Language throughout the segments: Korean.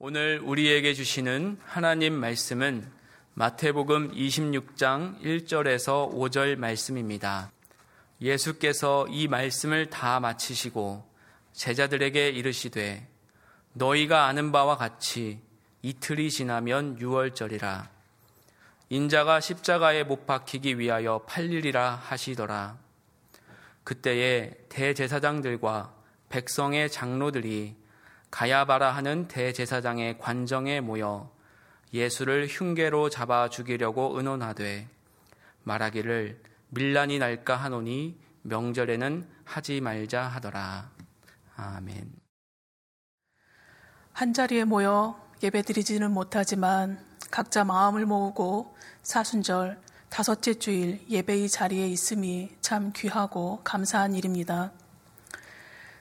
오늘 우리에게 주시는 하나님 말씀은 마태복음 26장 1절에서 5절 말씀입니다. 예수께서 이 말씀을 다 마치시고 제자들에게 이르시되 너희가 아는 바와 같이 이틀이 지나면 유월절이라 인자가 십자가에 못 박히기 위하여 팔리리라 하시더라. 그때에 대제사장들과 백성의 장로들이 가야바라 하는 대제사장의 관정에 모여 예수를 흉계로 잡아 죽이려고 의논하되 말하기를 밀란이 날까 하노니 명절에는 하지 말자 하더라. 아멘. 한 자리에 모여 예배드리지는 못하지만 각자 마음을 모으고 사순절 다섯째 주일 예배의 자리에 있음이 참 귀하고 감사한 일입니다.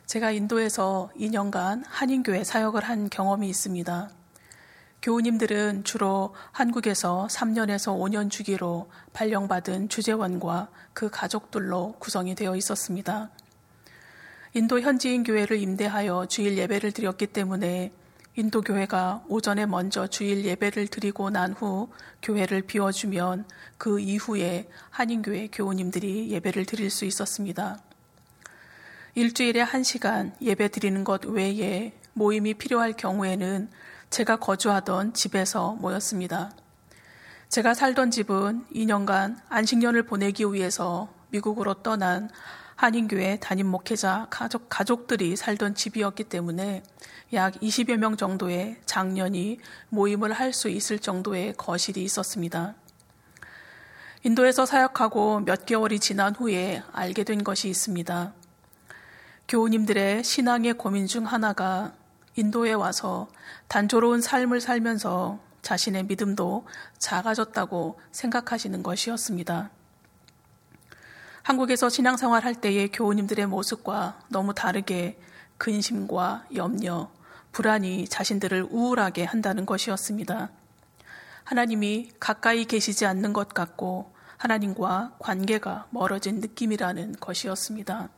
제가 인도에서 2년간 한인교회 사역을 한 경험이 있습니다. 교우님들은 주로 한국에서 3년에서 5년 주기로 발령받은 주재원과 그 가족들로 구성이 되어 있었습니다. 인도 현지인 교회를 임대하여 주일 예배를 드렸기 때문에 인도 교회가 오전에 먼저 주일 예배를 드리고 난 후 교회를 비워주면 그 이후에 한인교회 교우님들이 예배를 드릴 수 있었습니다. 일주일에 한 시간 예배 드리는 것 외에 모임이 필요할 경우에는 제가 거주하던 집에서 모였습니다. 제가 살던 집은 2년간 안식년을 보내기 위해서 미국으로 떠난 한인교회 담임 목회자 가족, 가족들이 살던 집이었기 때문에 약 20여 명 정도의 장년이 모임을 할 수 있을 정도의 거실이 있었습니다. 인도에서 사역하고 몇 개월이 지난 후에 알게 된 것이 있습니다. 교우님들의 신앙의 고민 중 하나가 인도에 와서 단조로운 삶을 살면서 자신의 믿음도 작아졌다고 생각하시는 것이었습니다. 한국에서 신앙생활 할 때의 교우님들의 모습과 너무 다르게 근심과 염려, 불안이 자신들을 우울하게 한다는 것이었습니다. 하나님이 가까이 계시지 않는 것 같고 하나님과 관계가 멀어진 느낌이라는 것이었습니다.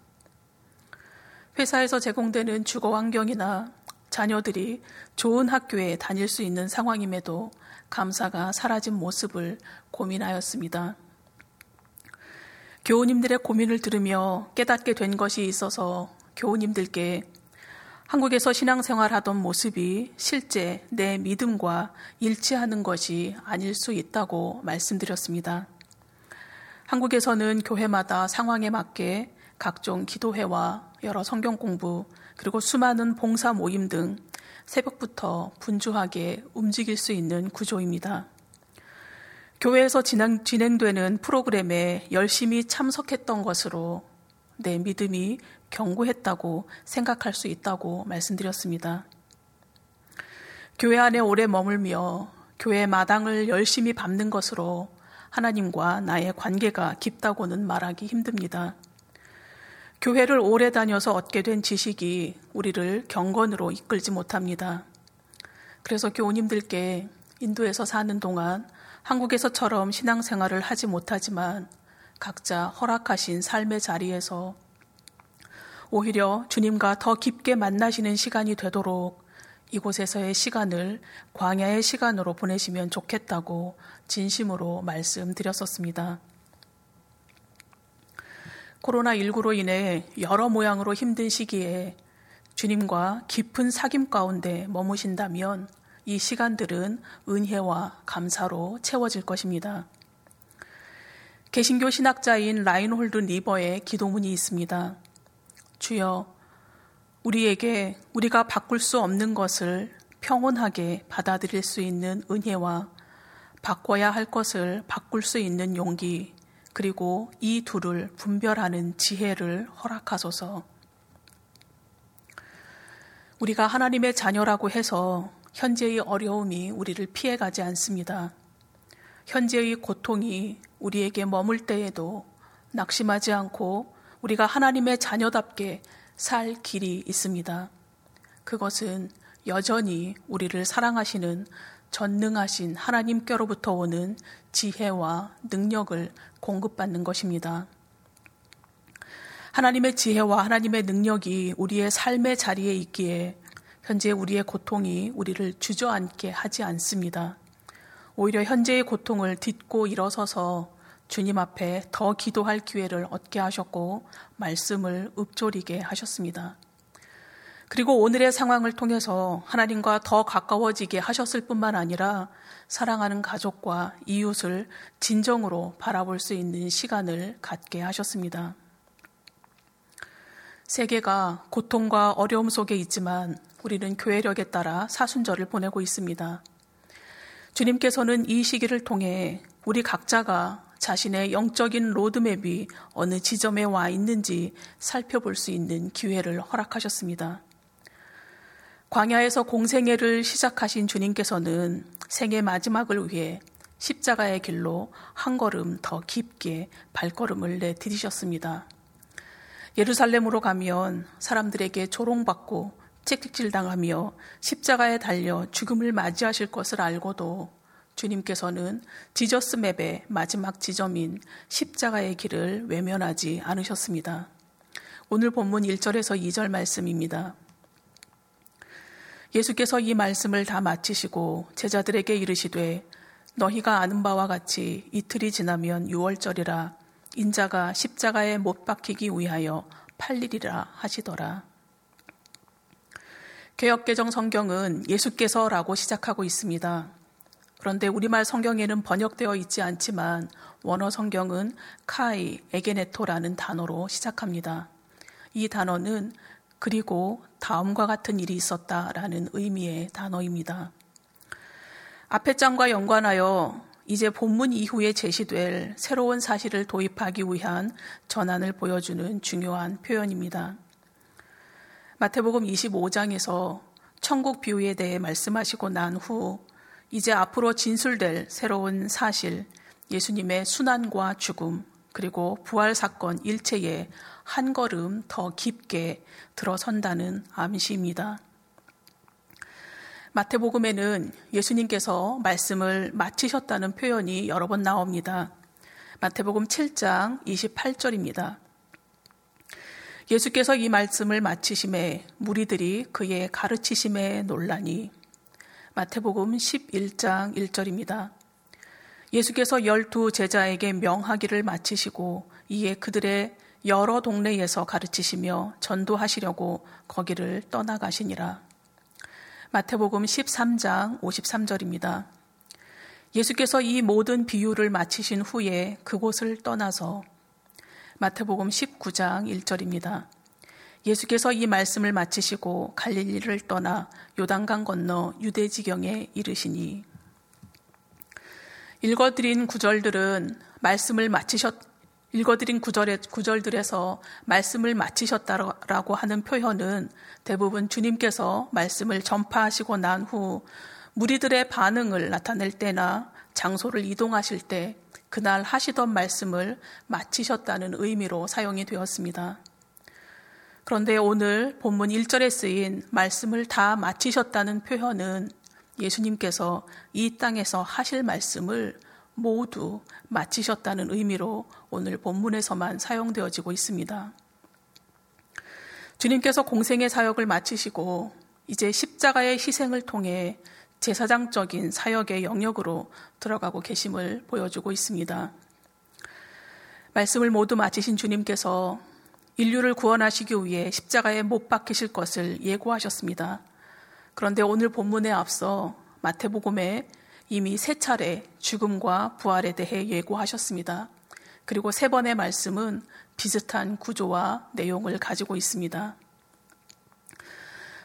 회사에서 제공되는 주거 환경이나 자녀들이 좋은 학교에 다닐 수 있는 상황임에도 감사가 사라진 모습을 고민하였습니다. 교우님들의 고민을 들으며 깨닫게 된 것이 있어서 교우님들께 한국에서 신앙생활 하던 모습이 실제 내 믿음과 일치하는 것이 아닐 수 있다고 말씀드렸습니다. 한국에서는 교회마다 상황에 맞게 각종 기도회와 여러 성경 공부, 그리고 수많은 봉사 모임 등 새벽부터 분주하게 움직일 수 있는 구조입니다. 교회에서 진행, 진행되는 프로그램에 열심히 참석했던 것으로 내 믿음이 견고했다고 생각할 수 있다고 말씀드렸습니다. 교회 안에 오래 머물며 교회 마당을 열심히 밟는 것으로 하나님과 나의 관계가 깊다고는 말하기 힘듭니다. 교회를 오래 다녀서 얻게 된 지식이 우리를 경건으로 이끌지 못합니다. 그래서 교우님들께 인도에서 사는 동안 한국에서처럼 신앙생활을 하지 못하지만 각자 허락하신 삶의 자리에서 오히려 주님과 더 깊게 만나시는 시간이 되도록 이곳에서의 시간을 광야의 시간으로 보내시면 좋겠다고 진심으로 말씀드렸었습니다. 코로나19로 인해 여러 모양으로 힘든 시기에 주님과 깊은 사귐 가운데 머무신다면 이 시간들은 은혜와 감사로 채워질 것입니다. 개신교 신학자인 라인홀드 니버의 기도문이 있습니다. 주여, 우리에게 우리가 바꿀 수 없는 것을 평온하게 받아들일 수 있는 은혜와 바꿔야 할 것을 바꿀 수 있는 용기, 그리고 이 둘을 분별하는 지혜를 허락하소서. 우리가 하나님의 자녀라고 해서 현재의 어려움이 우리를 피해가지 않습니다. 현재의 고통이 우리에게 머물 때에도 낙심하지 않고 우리가 하나님의 자녀답게 살 길이 있습니다. 그것은 여전히 우리를 사랑하시는 전능하신 하나님께로부터 오는 지혜와 능력을 공급받는 것입니다. 하나님의 지혜와 하나님의 능력이 우리의 삶의 자리에 있기에 현재 우리의 고통이 우리를 주저앉게 하지 않습니다. 오히려 현재의 고통을 딛고 일어서서 주님 앞에 더 기도할 기회를 얻게 하셨고 말씀을 읊조리게 하셨습니다. 그리고 오늘의 상황을 통해서 하나님과 더 가까워지게 하셨을 뿐만 아니라 사랑하는 가족과 이웃을 진정으로 바라볼 수 있는 시간을 갖게 하셨습니다. 세계가 고통과 어려움 속에 있지만 우리는 교회력에 따라 사순절을 보내고 있습니다. 주님께서는 이 시기를 통해 우리 각자가 자신의 영적인 로드맵이 어느 지점에 와 있는지 살펴볼 수 있는 기회를 허락하셨습니다. 광야에서 공생애를 시작하신 주님께서는 생애 마지막을 위해 십자가의 길로 한 걸음 더 깊게 발걸음을 내디디셨습니다. 예루살렘으로 가면 사람들에게 조롱받고 채찍질 당하며 십자가에 달려 죽음을 맞이하실 것을 알고도 주님께서는 지저스 맵의 마지막 지점인 십자가의 길을 외면하지 않으셨습니다. 오늘 본문 1절에서 2절 말씀입니다. 예수께서 이 말씀을 다 마치시고 제자들에게 이르시되 너희가 아는 바와 같이 이틀이 지나면 유월절이라 인자가 십자가에 못 박히기 위하여 팔리리라 하시더라. 개혁개정 성경은 예수께서라고 시작하고 있습니다. 그런데 우리말 성경에는 번역되어 있지 않지만 원어 성경은 카이 에게네토라는 단어로 시작합니다. 이 단어는 그리고 다음과 같은 일이 있었다라는 의미의 단어입니다. 앞의 장과 연관하여 이제 본문 이후에 제시될 새로운 사실을 도입하기 위한 전환을 보여주는 중요한 표현입니다. 마태복음 25장에서 천국 비유에 대해 말씀하시고 난 후 이제 앞으로 진술될 새로운 사실, 예수님의 순환과 죽음, 그리고 부활 사건 일체에 한 걸음 더 깊게 들어선다는 암시입니다. 마태복음에는 예수님께서 말씀을 마치셨다는 표현이 여러 번 나옵니다. 마태복음 7장 28절입니다. 예수께서 이 말씀을 마치심에 무리들이 그의 가르치심에 논란이 마태복음 11장 1절입니다. 예수께서 열두 제자에게 명하기를 마치시고 이에 그들의 여러 동네에서 가르치시며 전도하시려고 거기를 떠나가시니라. 마태복음 13장 53절입니다. 예수께서 이 모든 비유를 마치신 후에 그곳을 떠나서 마태복음 19장 1절입니다. 예수께서 이 말씀을 마치시고 갈릴리를 떠나 요단강 건너 유대 지경에 이르시니 읽어드린 구절들은 말씀을 마치셨 읽어드린 구절의, 구절들에서 말씀을 마치셨다라고 하는 표현은 대부분 주님께서 말씀을 전파하시고 난 후 무리들의 반응을 나타낼 때나 장소를 이동하실 때 그날 하시던 말씀을 마치셨다는 의미로 사용이 되었습니다. 그런데 오늘 본문 1절에 쓰인 말씀을 다 마치셨다는 표현은 예수님께서 이 땅에서 하실 말씀을 모두 마치셨다는 의미로 오늘 본문에서만 사용되어지고 있습니다. 주님께서 공생의 사역을 마치시고 이제 십자가의 희생을 통해 제사장적인 사역의 영역으로 들어가고 계심을 보여주고 있습니다. 말씀을 모두 마치신 주님께서 인류를 구원하시기 위해 십자가에 못 박히실 것을 예고하셨습니다. 그런데 오늘 본문에 앞서 마태복음에 이미 세 차례 죽음과 부활에 대해 예고하셨습니다. 그리고 세 번의 말씀은 비슷한 구조와 내용을 가지고 있습니다.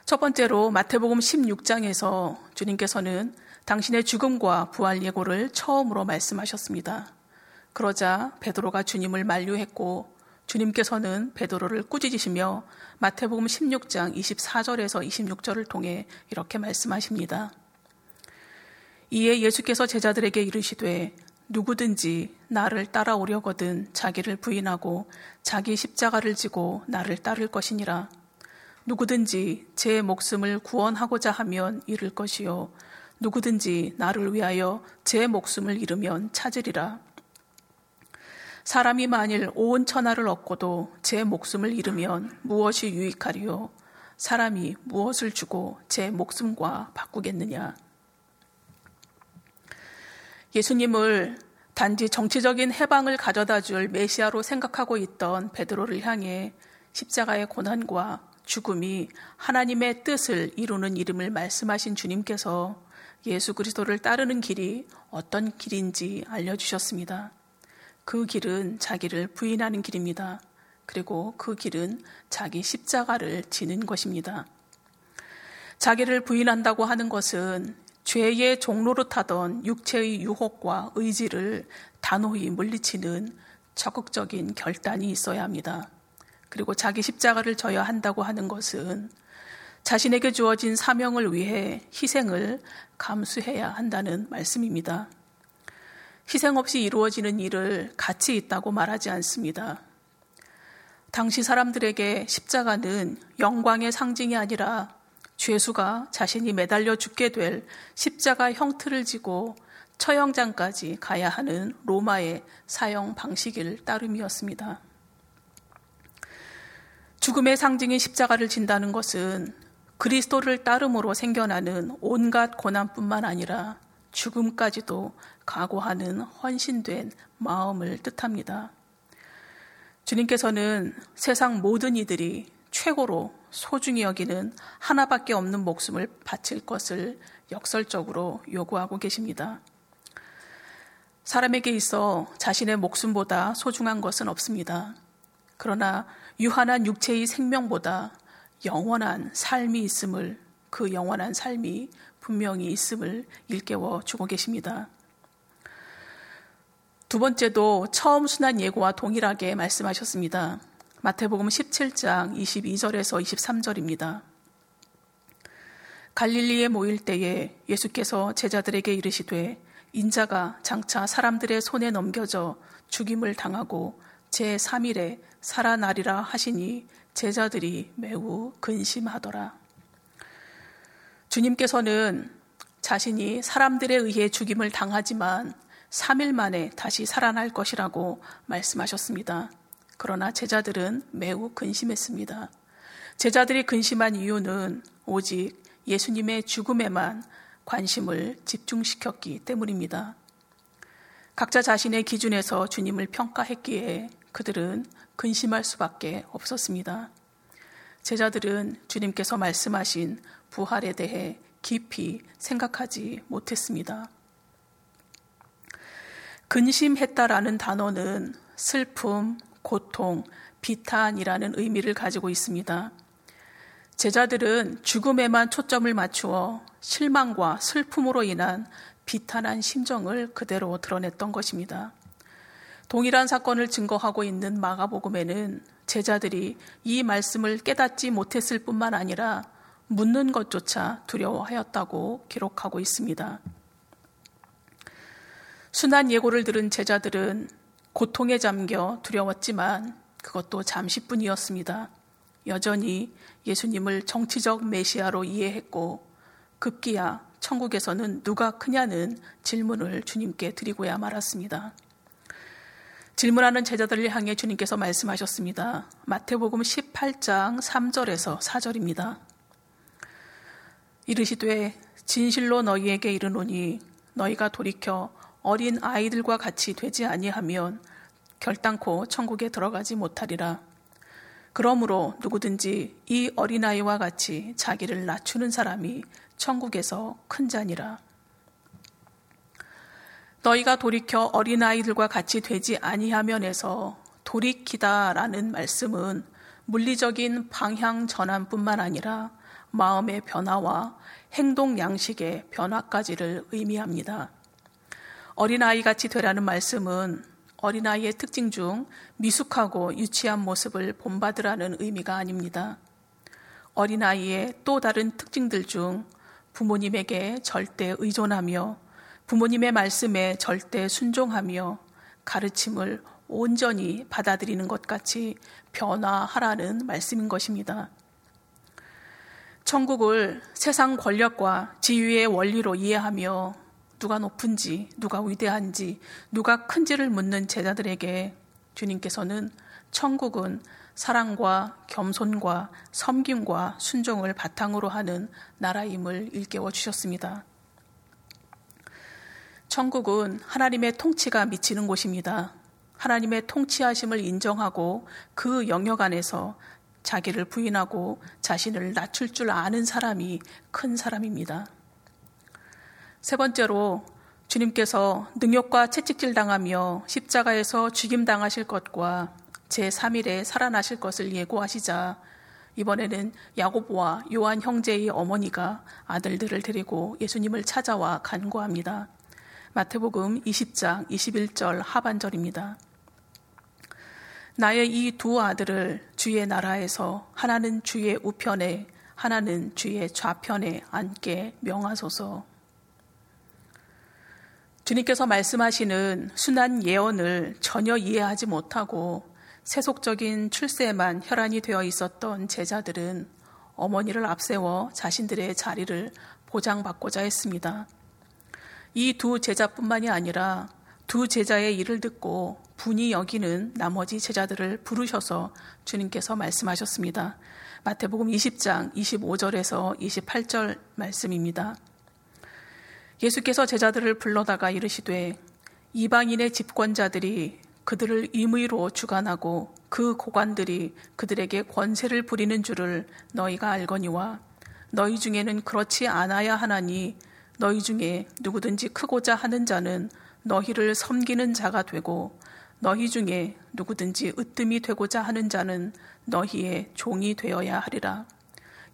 첫 번째로 마태복음 16장에서 주님께서는 당신의 죽음과 부활 예고를 처음으로 말씀하셨습니다. 그러자 베드로가 주님을 만류했고 주님께서는 베드로를 꾸짖으시며 마태복음 16장 24절에서 26절을 통해 이렇게 말씀하십니다. 이에 예수께서 제자들에게 이르시되 누구든지 나를 따라오려거든 자기를 부인하고 자기 십자가를 지고 나를 따를 것이니라. 누구든지 제 목숨을 구원하고자 하면 잃을 것이요. 누구든지 나를 위하여 제 목숨을 잃으면 찾으리라. 사람이 만일 온 천하를 얻고도 제 목숨을 잃으면 무엇이 유익하리요? 사람이 무엇을 주고 제 목숨과 바꾸겠느냐. 예수님을 단지 정치적인 해방을 가져다 줄 메시아로 생각하고 있던 베드로를 향해 십자가의 고난과 죽음이 하나님의 뜻을 이루는 이름을 말씀하신 주님께서 예수 그리스도를 따르는 길이 어떤 길인지 알려주셨습니다. 그 길은 자기를 부인하는 길입니다. 그리고 그 길은 자기 십자가를 지는 것입니다. 자기를 부인한다고 하는 것은 죄의 종로로 타던 육체의 유혹과 의지를 단호히 물리치는 적극적인 결단이 있어야 합니다. 그리고 자기 십자가를 져야 한다고 하는 것은 자신에게 주어진 사명을 위해 희생을 감수해야 한다는 말씀입니다. 희생 없이 이루어지는 일을 가치 있다고 말하지 않습니다. 당시 사람들에게 십자가는 영광의 상징이 아니라 죄수가 자신이 매달려 죽게 될 십자가 형틀을 지고 처형장까지 가야 하는 로마의 사형 방식일 따름이었습니다. 죽음의 상징인 십자가를 진다는 것은 그리스도를 따름으로 생겨나는 온갖 고난뿐만 아니라 죽음까지도 각오하는 헌신된 마음을 뜻합니다. 주님께서는 세상 모든 이들이 최고로 소중히 여기는 하나밖에 없는 목숨을 바칠 것을 역설적으로 요구하고 계십니다. 사람에게 있어 자신의 목숨보다 소중한 것은 없습니다. 그러나 유한한 육체의 생명보다 영원한 삶이 있음을 그 영원한 삶이 분명히 있음을 일깨워 주고 계십니다. 두 번째도 처음 순한 예고와 동일하게 말씀하셨습니다. 마태복음 17장 22절에서 23절입니다. 갈릴리에 모일 때에 예수께서 제자들에게 이르시되 인자가 장차 사람들의 손에 넘겨져 죽임을 당하고 제3일에 살아나리라 하시니 제자들이 매우 근심하더라. 주님께서는 자신이 사람들에 의해 죽임을 당하지만 3일 만에 다시 살아날 것이라고 말씀하셨습니다. 그러나 제자들은 매우 근심했습니다. 제자들이 근심한 이유는 오직 예수님의 죽음에만 관심을 집중시켰기 때문입니다. 각자 자신의 기준에서 주님을 평가했기에 그들은 근심할 수밖에 없었습니다. 제자들은 주님께서 말씀하신 부활에 대해 깊이 생각하지 못했습니다. 근심했다라는 단어는 슬픔, 고통, 비탄이라는 의미를 가지고 있습니다. 제자들은 죽음에만 초점을 맞추어 실망과 슬픔으로 인한 비탄한 심정을 그대로 드러냈던 것입니다. 동일한 사건을 증거하고 있는 마가복음에는 제자들이 이 말씀을 깨닫지 못했을 뿐만 아니라 묻는 것조차 두려워하였다고 기록하고 있습니다. 순한 예고를 들은 제자들은 고통에 잠겨 두려웠지만 그것도 잠시뿐이었습니다. 여전히 예수님을 정치적 메시아로 이해했고 급기야 천국에서는 누가 크냐는 질문을 주님께 드리고야 말았습니다. 질문하는 제자들을 향해 주님께서 말씀하셨습니다. 마태복음 18장 3절에서 4절입니다. 이르시되 진실로 너희에게 이르노니 너희가 돌이켜 어린 아이들과 같이 되지 아니하면 결단코 천국에 들어가지 못하리라. 그러므로 누구든지 이 어린아이와 같이 자기를 낮추는 사람이 천국에서 큰 자니라. 너희가 돌이켜 어린아이들과 같이 되지 아니하면에서 돌이키다라는 말씀은 물리적인 방향 전환뿐만 아니라 마음의 변화와 행동 양식의 변화까지를 의미합니다. 어린아이 같이 되라는 말씀은 어린아이의 특징 중 미숙하고 유치한 모습을 본받으라는 의미가 아닙니다. 어린아이의 또 다른 특징들 중 부모님에게 절대 의존하며 부모님의 말씀에 절대 순종하며 가르침을 온전히 받아들이는 것 같이 변화하라는 말씀인 것입니다. 천국을 세상 권력과 지위의 원리로 이해하며 누가 높은지, 누가 위대한지, 누가 큰지를 묻는 제자들에게 주님께서는 천국은 사랑과 겸손과 섬김과 순종을 바탕으로 하는 나라임을 일깨워 주셨습니다. 천국은 하나님의 통치가 미치는 곳입니다. 하나님의 통치하심을 인정하고 그 영역 안에서 자기를 부인하고 자신을 낮출 줄 아는 사람이 큰 사람입니다. 세 번째로 주님께서 능욕과 채찍질 당하며 십자가에서 죽임 당하실 것과 제3일에 살아나실 것을 예고하시자 이번에는 야고보와 요한 형제의 어머니가 아들들을 데리고 예수님을 찾아와 간구합니다. 마태복음 20장 21절 하반절입니다. 나의 이 두 아들을 주의 나라에서 하나는 주의 우편에 하나는 주의 좌편에 앉게 명하소서. 주님께서 말씀하시는 순한 예언을 전혀 이해하지 못하고 세속적인 출세에만 혈안이 되어 있었던 제자들은 어머니를 앞세워 자신들의 자리를 보장받고자 했습니다. 이 두 제자뿐만이 아니라 두 제자의 일을 듣고 분이 여기는 나머지 제자들을 부르셔서 주님께서 말씀하셨습니다. 마태복음 20장 25절에서 28절 말씀입니다. 예수께서 제자들을 불러다가 이르시되 이방인의 집권자들이 그들을 임의로 주관하고 그 고관들이 그들에게 권세를 부리는 줄을 너희가 알거니와 너희 중에는 그렇지 않아야 하나니 너희 중에 누구든지 크고자 하는 자는 너희를 섬기는 자가 되고 너희 중에 누구든지 으뜸이 되고자 하는 자는 너희의 종이 되어야 하리라.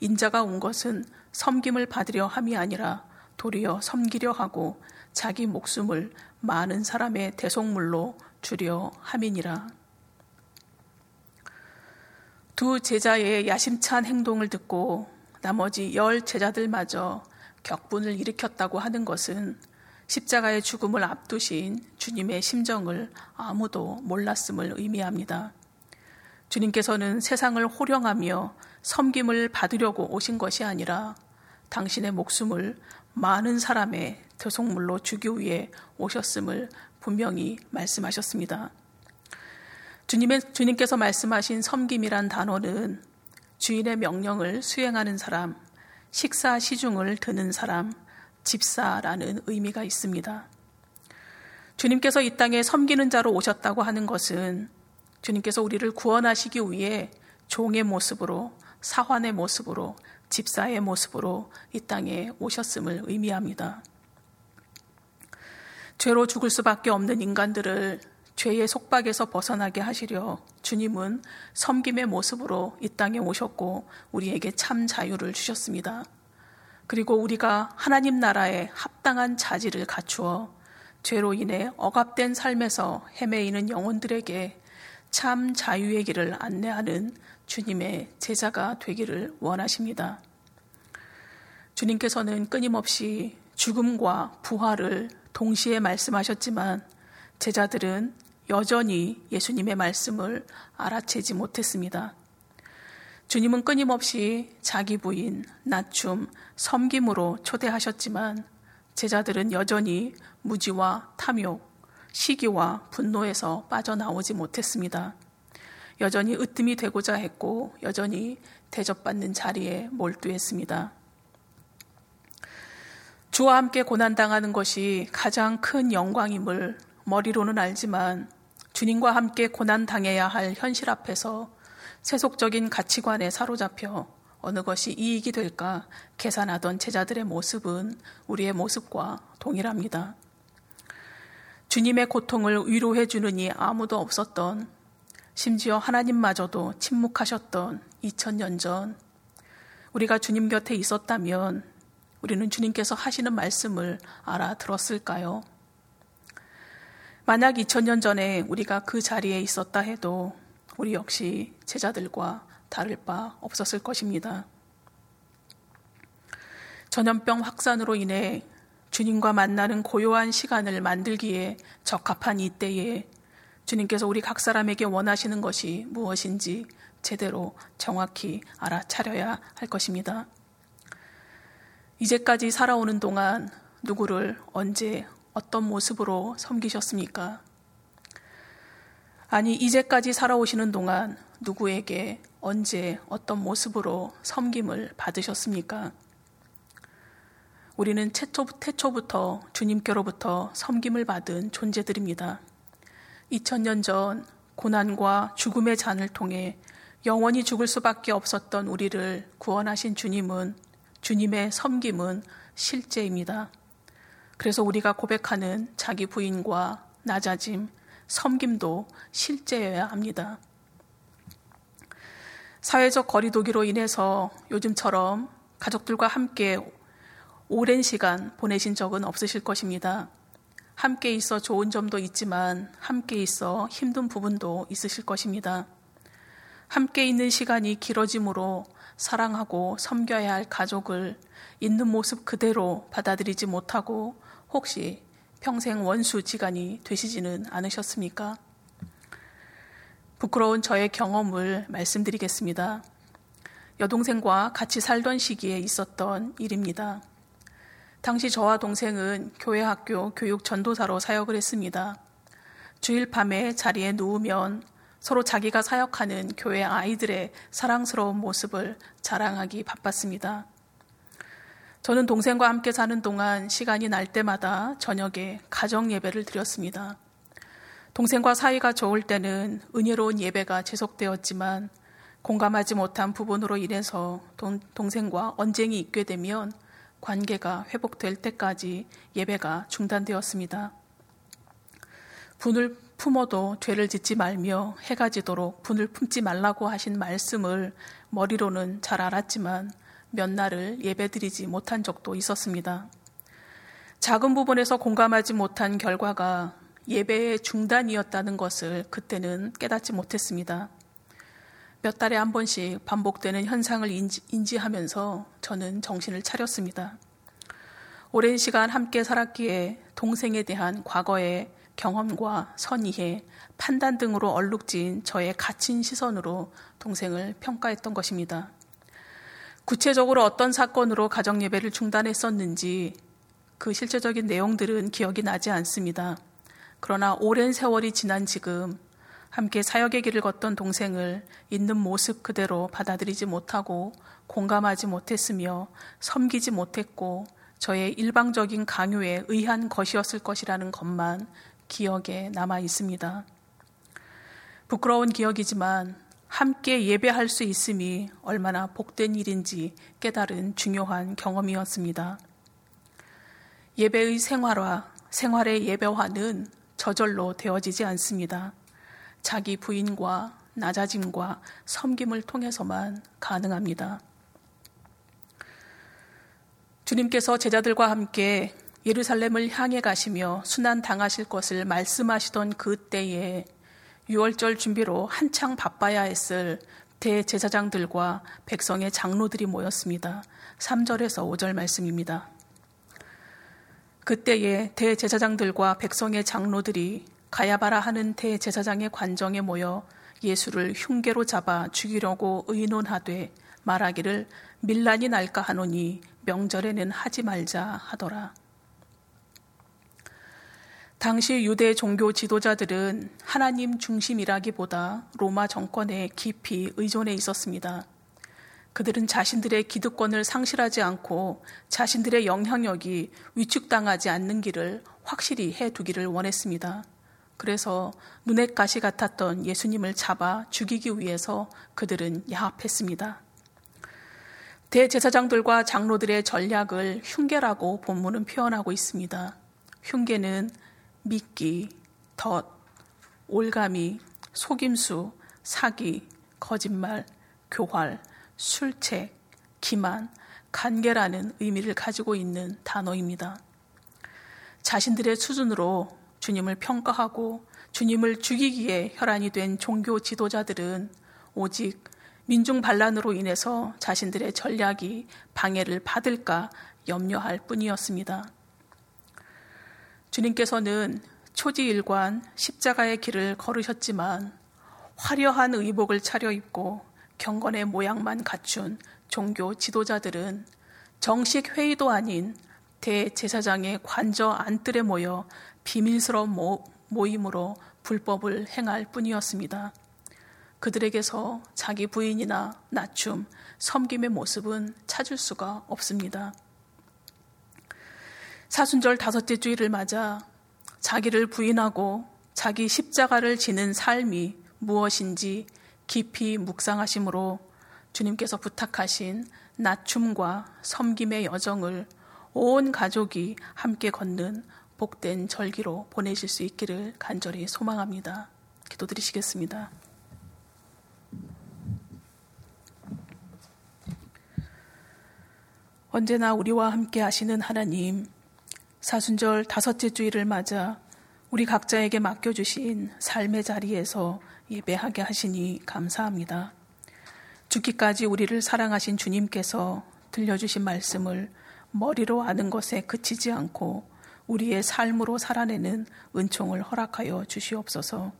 인자가 온 것은 섬김을 받으려 함이 아니라 도리어 섬기려 하고 자기 목숨을 많은 사람의 대속물로 주려 함이니라. 두 제자의 야심찬 행동을 듣고 나머지 열 제자들마저 격분을 일으켰다고 하는 것은 십자가의 죽음을 앞두신 주님의 심정을 아무도 몰랐음을 의미합니다. 주님께서는 세상을 호령하며 섬김을 받으려고 오신 것이 아니라 당신의 목숨을 많은 사람의 대속물로 주기 위해 오셨음을 분명히 말씀하셨습니다. 주님의, 주님께서 말씀하신 섬김이란 단어는 주인의 명령을 수행하는 사람, 식사 시중을 드는 사람, 집사라는 의미가 있습니다. 주님께서 이 땅에 섬기는 자로 오셨다고 하는 것은 주님께서 우리를 구원하시기 위해 종의 모습으로, 사환의 모습으로, 집사의 모습으로 이 땅에 오셨음을 의미합니다. 죄로 죽을 수밖에 없는 인간들을 죄의 속박에서 벗어나게 하시려 주님은 섬김의 모습으로 이 땅에 오셨고 우리에게 참 자유를 주셨습니다. 그리고 우리가 하나님 나라에 합당한 자질을 갖추어 죄로 인해 억압된 삶에서 헤매이는 영혼들에게 참 자유의 길을 안내하는 주님의 제자가 되기를 원하십니다. 주님께서는 끊임없이 죽음과 부활을 동시에 말씀하셨지만 제자들은 여전히 예수님의 말씀을 알아채지 못했습니다. 주님은 끊임없이 자기 부인, 낮춤, 섬김으로 초대하셨지만 제자들은 여전히 무지와 탐욕, 시기와 분노에서 빠져나오지 못했습니다. 여전히 으뜸이 되고자 했고 여전히 대접받는 자리에 몰두했습니다. 주와 함께 고난당하는 것이 가장 큰 영광임을 머리로는 알지만 주님과 함께 고난당해야 할 현실 앞에서 세속적인 가치관에 사로잡혀 어느 것이 이익이 될까 계산하던 제자들의 모습은 우리의 모습과 동일합니다. 주님의 고통을 위로해 이 아무도 없었던 심지어 하나님마저도 침묵하셨던 2000년 전 우리가 주님 곁에 있었다면 우리는 주님께서 하시는 말씀을 알아들었을까요? 만약 2000년 전에 우리가 그 자리에 있었다 해도 우리 역시 제자들과 다를 바 없었을 것입니다. 전염병 확산으로 인해 주님과 만나는 고요한 시간을 만들기에 적합한 이때에 주님께서 우리 각 사람에게 원하시는 것이 무엇인지 제대로 정확히 알아차려야 할 것입니다. 이제까지 살아오는 동안 누구를 언제 어떤 모습으로 섬기셨습니까? 아니, 이제까지 살아오시는 동안 누구에게 언제 어떤 모습으로 섬김을 받으셨습니까? 우리는 태초, 태초부터 주님께로부터 섬김을 받은 존재들입니다. 2000년 전 고난과 죽음의 잔을 통해 영원히 죽을 수밖에 없었던 우리를 구원하신 주님은 주님의 섬김은 실제입니다. 그래서 우리가 고백하는 자기 부인과 낮아짐, 섬김도 실제여야 합니다. 사회적 거리두기로 인해서 요즘처럼 가족들과 함께 오랜 시간 보내신 적은 없으실 것입니다. 함께 있어 좋은 점도 있지만 함께 있어 힘든 부분도 있으실 것입니다. 함께 있는 시간이 길어지므로 사랑하고 섬겨야 할 가족을 있는 모습 그대로 받아들이지 못하고 혹시 평생 원수 지간이 되시지는 않으셨습니까? 부끄러운 저의 경험을 말씀드리겠습니다. 여동생과 같이 살던 시기에 있었던 일입니다. 당시 저와 동생은 교회 학교 교육 전도사로 사역을 했습니다. 주일 밤에 자리에 누우면 서로 자기가 사역하는 교회 아이들의 사랑스러운 모습을 자랑하기 바빴습니다. 저는 동생과 함께 사는 동안 시간이 날 때마다 저녁에 가정 예배를 드렸습니다. 동생과 사이가 좋을 때는 은혜로운 예배가 지속되었지만 공감하지 못한 부분으로 인해서 동, 동생과 언쟁이 있게 되면 관계가 회복될 때까지 예배가 중단되었습니다. 분을 품어도 죄를 짓지 말며 해가 지도록 분을 품지 말라고 하신 말씀을 머리로는 잘 알았지만 몇 날을 예배드리지 못한 적도 있었습니다. 작은 부분에서 공감하지 못한 결과가 예배의 중단이었다는 것을 그때는 깨닫지 못했습니다. 몇 달에 한 번씩 반복되는 현상을 인지, 하면서 저는 정신을 차렸습니다. 오랜 시간 함께 살았기에 동생에 대한 과거의 경험과 선의해 판단 등으로 얼룩진 저의 갇힌 시선으로 동생을 평가했던 것입니다. 구체적으로 어떤 사건으로 가정 예배를 중단했었는지 그 실제적인 내용들은 기억이 나지 않습니다. 그러나 오랜 세월이 지난 지금 함께 사역의 길을 걷던 동생을 있는 모습 그대로 받아들이지 못하고 공감하지 못했으며 섬기지 못했고 저의 일방적인 강요에 의한 것이었을 것이라는 것만 기억에 남아 있습니다. 부끄러운 기억이지만 함께 예배할 수 있음이 얼마나 복된 일인지 깨달은 중요한 경험이었습니다. 예배의 생활화, 생활의 예배화는 저절로 되어지지 않습니다. 자기 부인과 낮아짐과 섬김을 통해서만 가능합니다. 주님께서 제자들과 함께 예루살렘을 향해 가시며 순환 당하실 것을 말씀하시던 그 때에 6월절 준비로 한창 바빠야 했을 대제사장들과 백성의 장로들이 모였습니다. 3절에서 5절 말씀입니다. 그때에 대제사장들과 백성의 장로들이 가야바라 하는 대제사장의 관정에 모여 예수를 흉계로 잡아 죽이려고 의논하되 말하기를 밀란이 날까 하노니 명절에는 하지 말자 하더라. 당시 유대 종교 지도자들은 하나님 중심이라기보다 로마 정권에 깊이 의존해 있었습니다. 그들은 자신들의 기득권을 상실하지 않고 자신들의 영향력이 위축당하지 않는 길을 확실히 해 두기를 원했습니다. 그래서 눈에 가시 같았던 예수님을 잡아 죽이기 위해서 그들은 야합했습니다. 대제사장들과 장로들의 전략을 흉계라고 본문은 표현하고 있습니다. 흉계는 미끼, 덫, 올가미, 속임수, 사기, 거짓말, 교활, 술책, 기만, 간계라는 의미를 가지고 있는 단어입니다. 자신들의 수준으로 주님을 평가하고 주님을 죽이기에 혈안이 된 종교 지도자들은 오직 민중 반란으로 인해서 자신들의 전략이 방해를 받을까 염려할 뿐이었습니다. 주님께서는 초지일관 십자가의 길을 걸으셨지만 화려한 의복을 차려입고 경건의 모양만 갖춘 종교 지도자들은 정식 회의도 아닌 대제사장의 관저 안뜰에 모여 비밀스러운 모, 모임으로 불법을 행할 뿐이었습니다. 그들에게서 자기 부인이나 낮춤, 섬김의 모습은 찾을 수가 없습니다. 사순절 다섯째 주일을 맞아 자기를 부인하고 자기 십자가를 지는 삶이 무엇인지 깊이 묵상하심으로 주님께서 부탁하신 낮춤과 섬김의 여정을 온 가족이 함께 걷는 복된 절기로 보내실 수 있기를 간절히 소망합니다. 기도드리시겠습니다. 언제나 우리와 함께 하시는 하나님, 사순절 다섯째 주일을 맞아 우리 각자에게 맡겨주신 삶의 자리에서 예배하게 하시니 감사합니다. 죽기까지 우리를 사랑하신 주님께서 들려주신 말씀을 머리로 아는 것에 그치지 않고 우리의 삶으로 살아내는 은총을 허락하여 주시옵소서.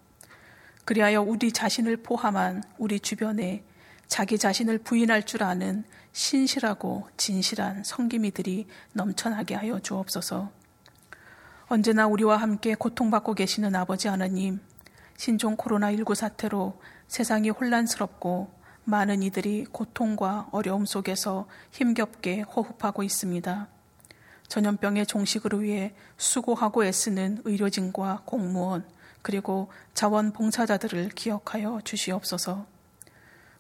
그리하여 우리 자신을 포함한 우리 주변에 자기 자신을 부인할 줄 아는 신실하고 진실한 성기미들이 넘쳐나게 하여 주옵소서. 언제나 우리와 함께 고통받고 계시는 아버지 하나님, 신종 코로나19 사태로 세상이 혼란스럽고 많은 이들이 고통과 어려움 속에서 힘겹게 호흡하고 있습니다. 전염병의 종식을 위해 수고하고 애쓰는 의료진과 공무원, 그리고 자원봉사자들을 기억하여 주시옵소서.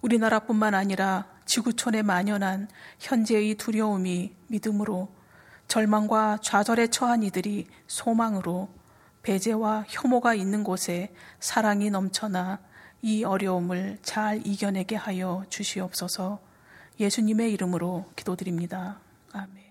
우리나라뿐만 아니라 지구촌에 만연한 현재의 두려움이 믿음으로 절망과 좌절에 처한 이들이 소망으로 배제와 혐오가 있는 곳에 사랑이 넘쳐나 이 어려움을 잘 이겨내게 하여 주시옵소서 예수님의 이름으로 기도드립니다. 아멘.